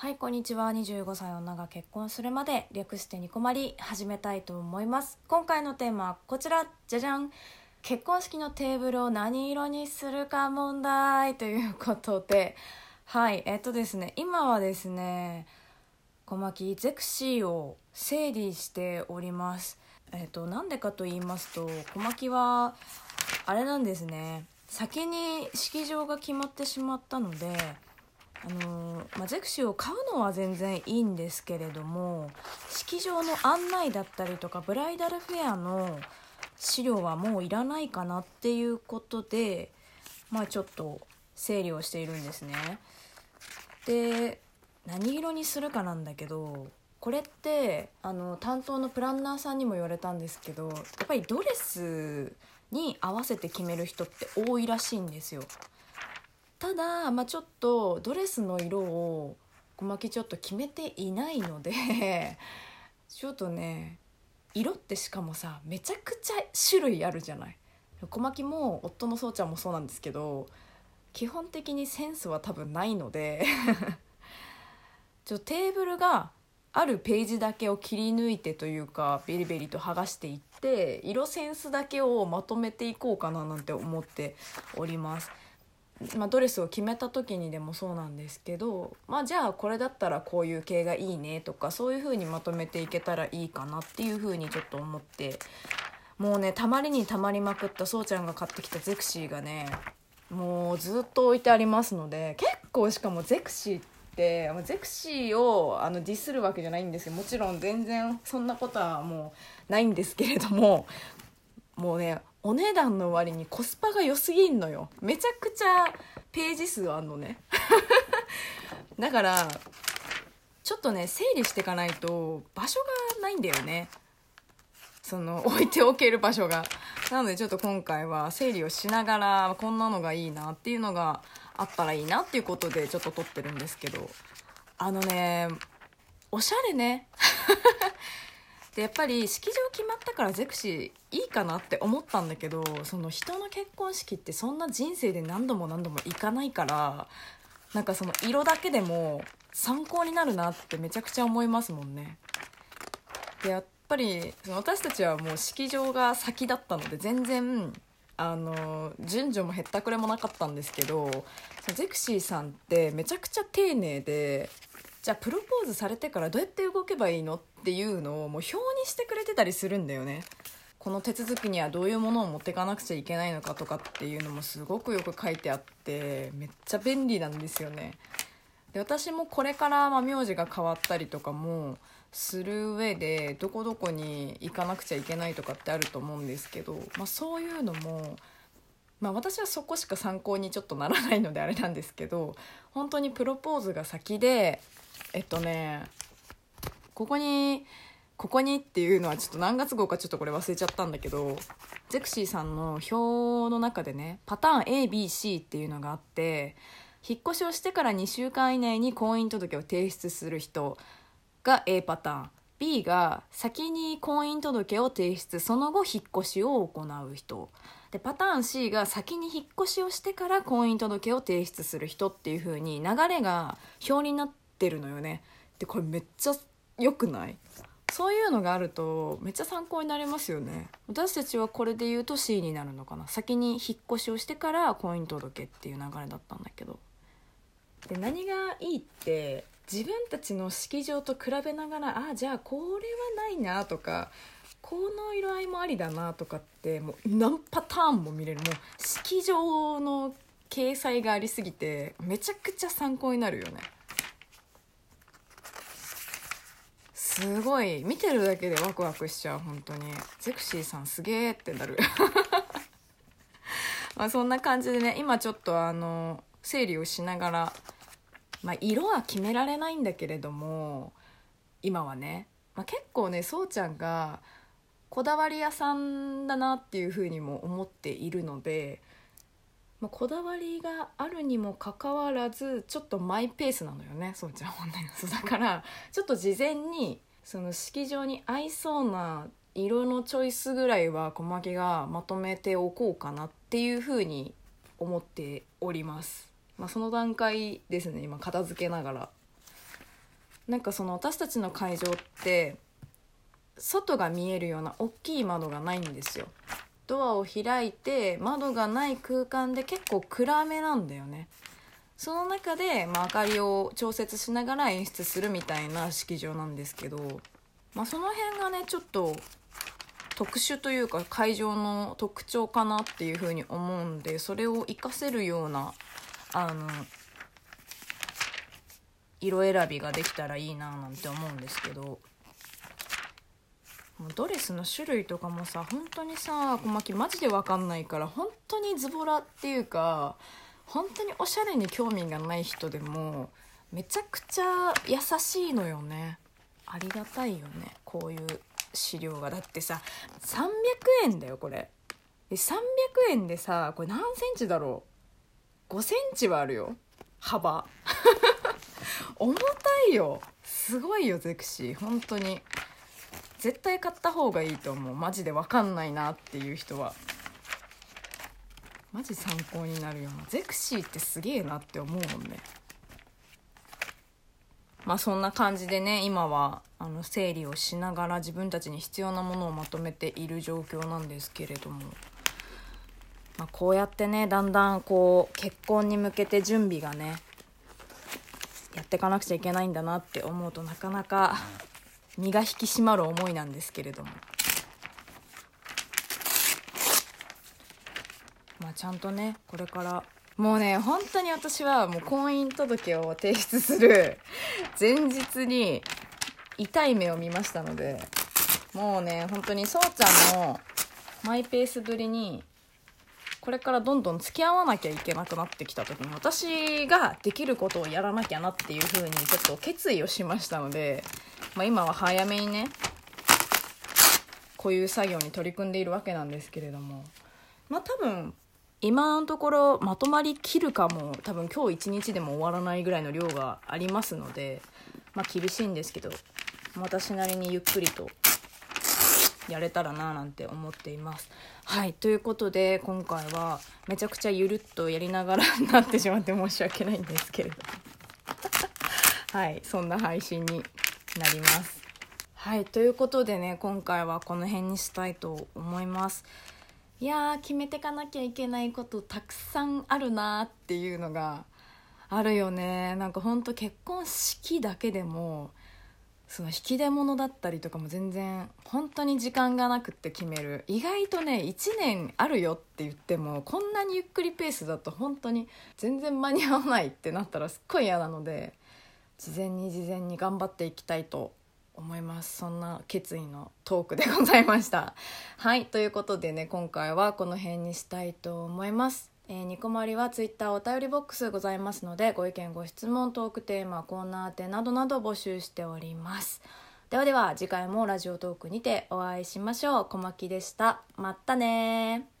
はいこんにちは。25歳女が結婚するまで略してニコマリ始めたいと思います。今回のテーマはこちら。じゃじゃん。結婚式のテーブルを何色にするか問題。ということで。はいえっとですね。今はですね小牧ゼクシーを整理しております。えっとなんでかと言いますと小牧はあれなんですね。先に式場が決まってしまったのであのまあ、ゼクシーを買うのは全然いいんですけれども式場の案内だったりとかブライダルフェアの資料はもういらないかなっていうことでまあちょっと整理をしているんですね。で何色にするかなんだけどこれってあの担当のプランナーさんにも言われたんですけどやっぱりドレスに合わせて決める人って多いらしいんですよ。ただ、まあ、ちょっとドレスの色を小牧ちょっと決めていないので ちょっとね色ってしかもさめちゃくちゃ種類あるじゃない小牧も夫のそうちゃんもそうなんですけど基本的にセンスは多分ないので ちょテーブルがあるページだけを切り抜いてというかベリベリと剥がしていって色センスだけをまとめていこうかななんて思っております。まあ、ドレスを決めた時にでもそうなんですけど、まあ、じゃあこれだったらこういう系がいいねとかそういう風にまとめていけたらいいかなっていう風にちょっと思ってもうねたまりにたまりまくったそうちゃんが買ってきたゼクシーがねもうずっと置いてありますので結構しかもゼクシーってゼクシーをあのディスるわけじゃないんですよ。もちろん全然そんなことはもうないんですけれどももうねお値段の割にコスパが良すぎんのよ。めちゃくちゃページ数あんのね。だからちょっとね整理していかないと場所がないんだよね。その 置いておける場所が。なのでちょっと今回は整理をしながらこんなのがいいなっていうのがあったらいいなっていうことでちょっと撮ってるんですけど。あのねおしゃれね。でやっぱり式場決まったからゼクシーいいかなって思ったんだけどその人の結婚式ってそんな人生で何度も何度も行かないからなんかその色だけでも参考になるなってめちゃくちゃ思いますもんね。でやっぱり私たちはもう式場が先だったので全然あの順序もへったくれもなかったんですけどゼクシーさんってめちゃくちゃ丁寧でじゃあプロポーズされてからどうやって動けばいいのっていうのをもう表にしてくれてたりするんだよね。この手続きにはどういうものを持っていかなくちゃいけないのかとかっていうのもすごくよく書いてあってめっちゃ便利なんですよね。で私もこれからま名字が変わったりとかもする上でどこどこに行かなくちゃいけないとかってあると思うんですけど、まあ、そういうのもまあ、私はそこしか参考にちょっとならないのであれなんですけど本当にプロポーズが先でえっとねここにここにっていうのはちょっと何月号かちょっとこれ忘れちゃったんだけどゼクシーさんの表の中でねパターン ABC っていうのがあって引っ越しをしてから2週間以内に婚姻届を提出する人が A パターン。B が先に婚姻届を提出その後引っ越しを行う人。でパターン C が先に引っ越しをしてから婚姻届を提出する人っていう風に流れが表になってってるのよね。でこれめっちゃ良くない？そういうのがあるとめっちゃ参考になりますよね。私たちはこれで言うと C になるのかな。先に引っ越しをしてから婚姻届っていう流れだったんだけど。で何がいいって自分たちの式場と比べながらあじゃあこれはないなとかこの色合いもありだなとかってもう何パターンも見れる。もう式場の掲載がありすぎてめちゃくちゃ参考になるよね。すごい見てるだけでワクワクしちゃう本当に。ゼクシーさんすげえってなる。まあそんな感じでね今ちょっとあの整理をしながら、まあ、色は決められないんだけれども今はね、まあ、結構ねそうちゃんがこだわり屋さんだなっていうふうにも思っているので、まあ、こだわりがあるにもかかわらずちょっとマイペースなのよねそうちゃんはねそうだから。ちょっと事前にその式場に合いそうな色のチョイスぐらいは小牧がまとめておこうかなっていうふうに思っております、まあ、その段階ですね今片付けながら。なんかその私たちの会場って外が見えるような大きい窓がないんですよ。ドアを開いて窓がない空間で結構暗めなんだよね。その中で、まあ、明かりを調節しながら演出するみたいな式場なんですけど、まあ、その辺がねちょっと特殊というか会場の特徴かなっていうふうに思うんでそれを活かせるようなあの色選びができたらいいななんて思うんですけどもうドレスの種類とかもさ本当にさ小牧マジで分かんないから本当にズボラっていうか本当におしゃれに興味がない人でもめちゃくちゃ優しいのよね。ありがたいよね。こういう資料が。だってさ300円だよこれ。で300円でさこれ何センチだろう？5センチはあるよ。幅。重たいよ。すごいよゼクシー。本当に。絶対買った方がいいと思う。マジで分かんないなっていう人は。マジ参考になるよな。ゼクシーってすげえなって思うもんね。まあそんな感じでね今はあの整理をしながら自分たちに必要なものをまとめている状況なんですけれども、まあ、こうやってねだんだんこう結婚に向けて準備がねやっていかなくちゃいけないんだなって思うとなかなか身が引き締まる思いなんですけれども。まあちゃんとねこれから。もうね本当に私はもう婚姻届を提出する 前日に痛い目を見ましたのでもうね本当にそうちゃんのマイペースぶりにこれからどんどん付き合わなきゃいけなくなってきた時に私ができることをやらなきゃなっていう風にちょっと決意をしましたので、まあ、今は早めにねこういう作業に取り組んでいるわけなんですけれどもまあ多分今のところまとまりきるかも多分今日一日でも終わらないぐらいの量がありますのでまあ厳しいんですけど私なりにゆっくりとやれたらななんて思っています。はいということで今回はめちゃくちゃゆるっとやりながらなってしまって申し訳ないんですけれど はいそんな配信になります。はいということでね今回はこの辺にしたいと思います。いやー決めてかなきゃいけないことたくさんあるなっていうのがあるよね。なんかほんと結婚式だけでもその引き出物だったりとかも全然本当に時間がなくって決める。意外とね1年あるよって言ってもこんなにゆっくりペースだと本当に全然間に合わないってなったらすっごい嫌なので事前に事前に頑張っていきたいと思います。そんな決意のトークでございました。はいということでね今回はこの辺にしたいと思います。えー、ニコマリはツイッターお便りボックスございますのでご意見ご質問トークテーマコーナー宛などなど募集しております。ではでは次回もラジオトークにてお会いしましょう。小牧でした。まったね